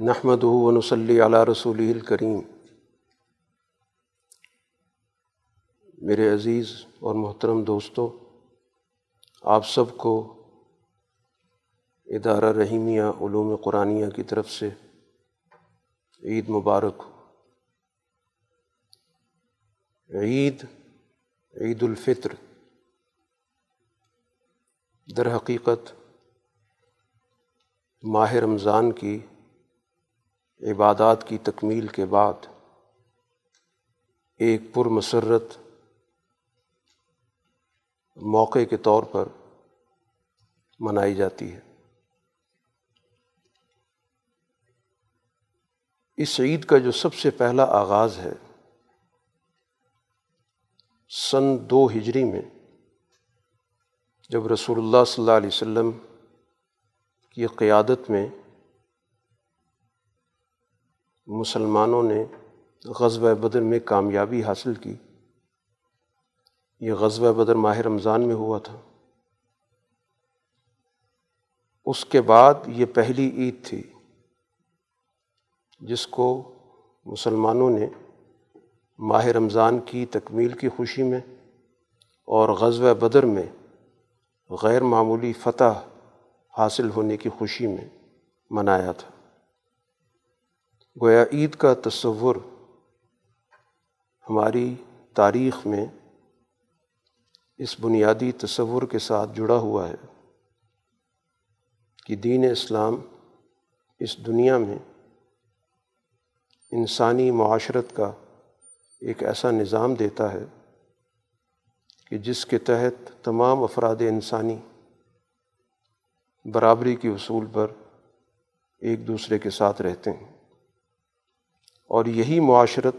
نحمد ونسلی علی رسول الکریم میرے عزیز اور محترم دوستوں آپ سب کو ادارہ رحیمیہ علوم قرآنیہ کی طرف سے عید مبارک عید عید الفطر در حقیقت ماہ رمضان کی عبادات کی تکمیل کے بعد ایک پر مسرت موقع کے طور پر منائی جاتی ہے۔ اس عید کا جو سب سے پہلا آغاز ہے، سن دو ہجری میں جب رسول اللہ صلی اللہ علیہ وسلم کی قیادت میں مسلمانوں نے غزوہ بدر میں کامیابی حاصل کی۔ یہ غزوہ بدر ماہ رمضان میں ہوا تھا۔ اس کے بعد یہ پہلی عید تھی جس کو مسلمانوں نے ماہ رمضان کی تکمیل کی خوشی میں اور غزوہ بدر میں غیر معمولی فتح حاصل ہونے کی خوشی میں منایا تھا۔ گویا عید کا تصور ہماری تاریخ میں اس بنیادی تصور کے ساتھ جڑا ہوا ہے کہ دین اسلام اس دنیا میں انسانی معاشرت کا ایک ایسا نظام دیتا ہے کہ جس کے تحت تمام افراد انسانی برابری کے اصول پر ایک دوسرے کے ساتھ رہتے ہیں۔ اور یہی معاشرت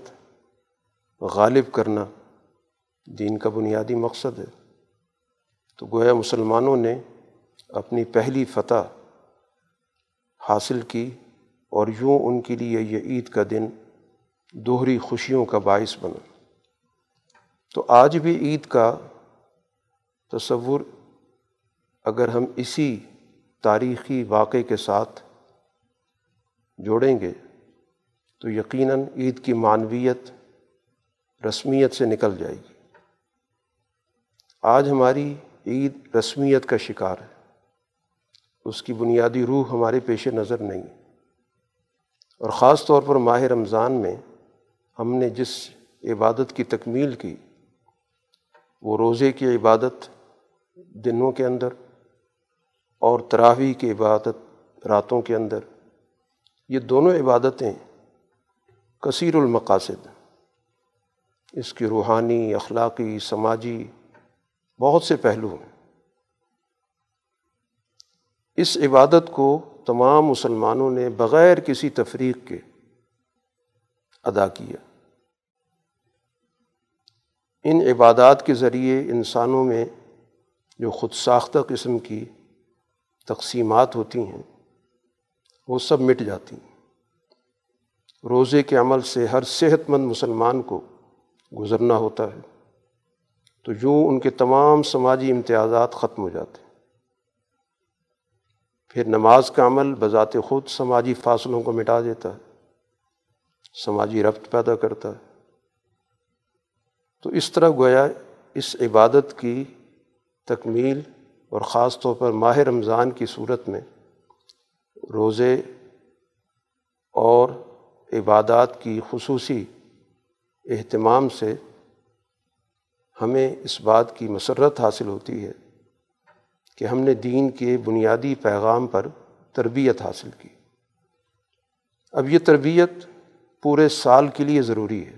غالب کرنا دین کا بنیادی مقصد ہے۔ تو گویا مسلمانوں نے اپنی پہلی فتح حاصل کی اور یوں ان کے لیے یہ عید کا دن دوہری خوشیوں کا باعث بنا۔ تو آج بھی عید کا تصور اگر ہم اسی تاریخی واقعے کے ساتھ جوڑیں گے تو یقیناً عید کی معنویت رسمیت سے نکل جائے گی۔ آج ہماری عید رسمیت کا شکار ہے۔ اس کی بنیادی روح ہمارے پیش نظر نہیں۔ اور خاص طور پر ماہ رمضان میں ہم نے جس عبادت کی تکمیل کی، وہ روزے کی عبادت دنوں کے اندر اور تراویح کی عبادت راتوں کے اندر، یہ دونوں عبادتیں کثیر المقاصد۔ اس کی روحانی، اخلاقی، سماجی بہت سے پہلو ہیں۔ اس عبادت کو تمام مسلمانوں نے بغیر کسی تفریق کے ادا کیا۔ ان عبادات کے ذریعے انسانوں میں جو خود ساختہ قسم کی تقسیمات ہوتی ہیں، وہ سب مٹ جاتی ہیں۔ روزے کے عمل سے ہر صحت مند مسلمان کو گزرنا ہوتا ہے۔ تو یوں ان کے تمام سماجی امتیازات ختم ہو جاتے ہیں۔ پھر نماز کا عمل بذات خود سماجی فاصلوں کو مٹا دیتا ہے۔ سماجی ربط پیدا کرتا ہے۔ تو اس طرح گویا اس عبادت کی تکمیل اور خاص طور پر ماہ رمضان کی صورت میں روزے اور عبادات کی خصوصی اہتمام سے ہمیں اس بات کی مسرت حاصل ہوتی ہے کہ ہم نے دین کے بنیادی پیغام پر تربیت حاصل کی۔ اب یہ تربیت پورے سال کے لیے ضروری ہے۔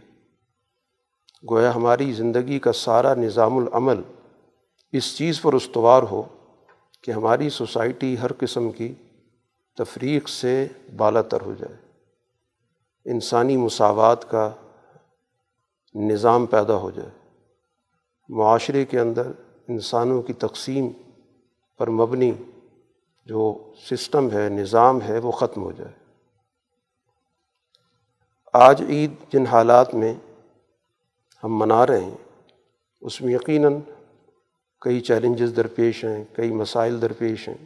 گویا ہماری زندگی کا سارا نظام العمل اس چیز پر استوار ہو کہ ہماری سوسائٹی ہر قسم کی تفریق سے بالا تر ہو جائے۔ انسانی مساوات کا نظام پیدا ہو جائے۔ معاشرے کے اندر انسانوں کی تقسیم پر مبنی جو سسٹم ہے، نظام ہے، وہ ختم ہو جائے۔ آج عید جن حالات میں ہم منا رہے ہیں، اس میں یقیناً کئی چیلنجز درپیش ہیں، کئی مسائل درپیش ہیں۔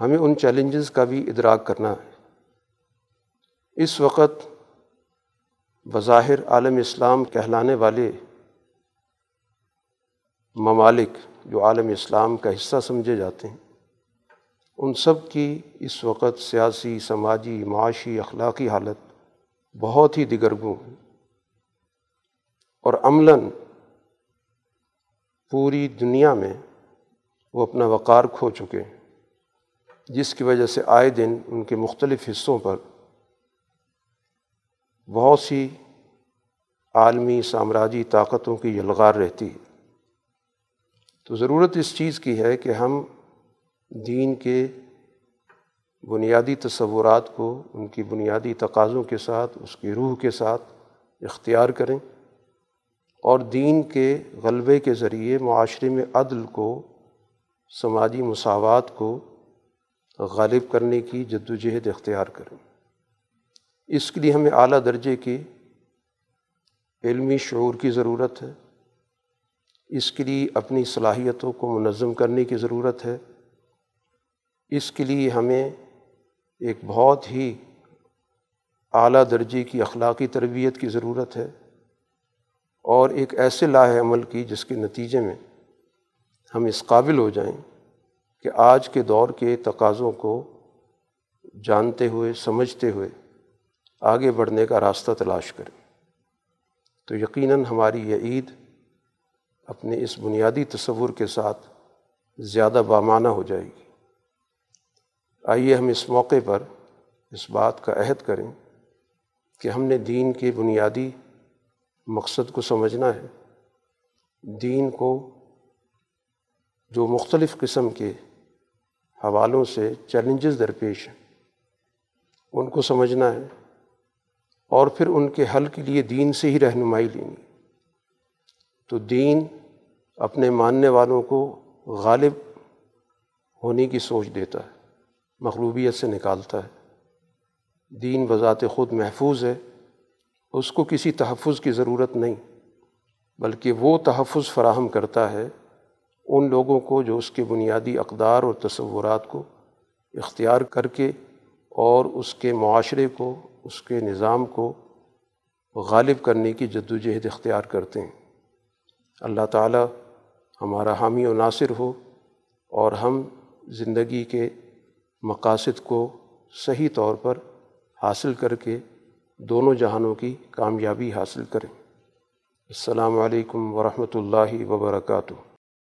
ہمیں ان چیلنجز کا بھی ادراک کرنا ہے۔ اس وقت بظاہر عالم اسلام کہلانے والے ممالک جو عالم اسلام کا حصہ سمجھے جاتے ہیں، ان سب کی اس وقت سیاسی، سماجی، معاشی، اخلاقی حالت بہت ہی دگرگوں ہے۔ اور عملاً پوری دنیا میں وہ اپنا وقار کھو چکے ہیں، جس کی وجہ سے آئے دن ان کے مختلف حصوں پر بہت سی عالمی سامراجی طاقتوں کی یلغار رہتی ہے۔ تو ضرورت اس چیز کی ہے کہ ہم دین کے بنیادی تصورات کو، ان کی بنیادی تقاضوں کے ساتھ، اس کی روح کے ساتھ اختیار کریں اور دین کے غلبے کے ذریعے معاشرے میں عدل کو، سماجی مساوات کو غالب کرنے کی جد و جہد اختیار کریں۔ اس کے لیے ہمیں اعلیٰ درجے کی علمی شعور کی ضرورت ہے۔ اس کے لیے اپنی صلاحیتوں کو منظم کرنے کی ضرورت ہے۔ اس کے لیے ہمیں ایک بہت ہی اعلیٰ درجے کی اخلاقی تربیت کی ضرورت ہے اور ایک ایسے لاہ عمل کی جس کے نتیجے میں ہم اس قابل ہو جائیں کہ آج کے دور کے تقاضوں کو جانتے ہوئے، سمجھتے ہوئے آگے بڑھنے کا راستہ تلاش کریں۔ تو یقیناً ہماری یہ عید اپنے اس بنیادی تصور کے ساتھ زیادہ بامانہ ہو جائے گی۔ آئیے ہم اس موقع پر اس بات کا عہد کریں کہ ہم نے دین کے بنیادی مقصد کو سمجھنا ہے۔ دین کو جو مختلف قسم کے حوالوں سے چیلنجز درپیش ہیں، ان کو سمجھنا ہے۔ اور پھر ان کے حل کے لیے دین سے ہی رہنمائی لینی۔ تو دین اپنے ماننے والوں کو غالب ہونے کی سوچ دیتا ہے، مغلوبیت سے نکالتا ہے۔ دین بذات خود محفوظ ہے، اس کو کسی تحفظ کی ضرورت نہیں، بلکہ وہ تحفظ فراہم کرتا ہے ان لوگوں کو جو اس کے بنیادی اقدار اور تصورات کو اختیار کر کے اور اس کے معاشرے کو، اس کے نظام کو غالب کرنے کی جد و جہد اختیار کرتے ہیں۔ اللہ تعالیٰ ہمارا حامی و ناصر ہو اور ہم زندگی کے مقاصد کو صحیح طور پر حاصل کر کے دونوں جہانوں کی کامیابی حاصل کریں۔ السلام علیکم ورحمۃ اللہ وبرکاتہ۔